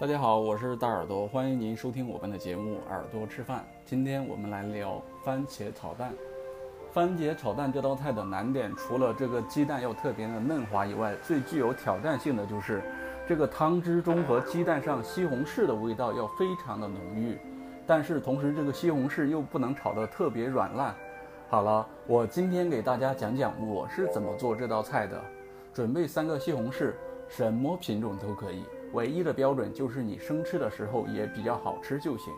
大家好，我是大耳朵，欢迎您收听我们的节目《耳朵吃饭》。今天我们来聊番茄炒蛋。番茄炒蛋这道菜的难点，除了这个鸡蛋要特别的嫩滑以外，最具有挑战性的就是这个汤汁中和鸡蛋上西红柿的味道要非常的浓郁。但是同时，这个西红柿又不能炒得特别软烂。好了，我今天给大家讲讲我是怎么做这道菜的。准备三个西红柿，什么品种都可以。唯一的标准就是你生吃的时候也比较好吃就行。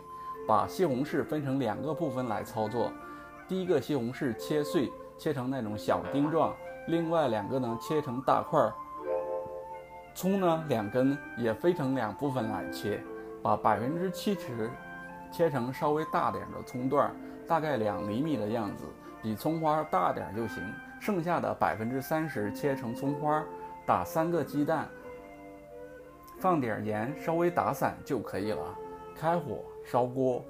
把西红柿分成两个部分来操作，第一个西红柿切碎，切成那种小丁状；另外两个呢切成大块。葱呢两根也分成两部分来切，把百分之七十切成稍微大点的葱段，大概两厘米的样子，比葱花大点就行。剩下的百分之三十切成葱花，打三个鸡蛋。放点盐，稍微打散就可以了。开火烧锅，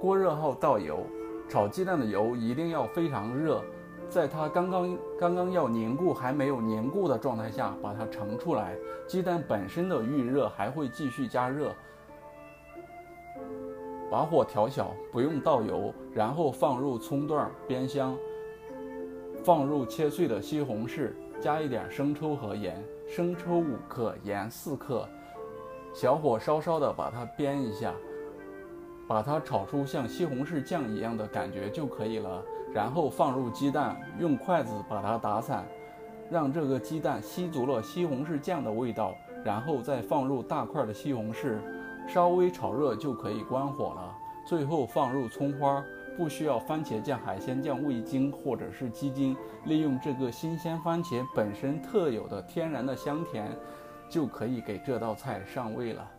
锅热后倒油，炒鸡蛋的油一定要非常热，在它刚刚刚刚要凝固还没有凝固的状态下把它盛出来。鸡蛋本身的预热还会继续加热，把火调小，不用倒油，然后放入葱段煸香，放入切碎的西红柿，加一点生抽和盐，生抽五克，盐四克。小火稍稍的把它煸一下，把它炒出像西红柿酱一样的感觉就可以了。然后放入鸡蛋，用筷子把它打散，让这个鸡蛋吸足了西红柿酱的味道。然后再放入大块的西红柿，稍微炒热就可以关火了。最后放入葱花，不需要番茄酱、海鲜酱、味精或者是鸡精，利用这个新鲜番茄本身特有的天然的香甜。就可以给这道菜上味了。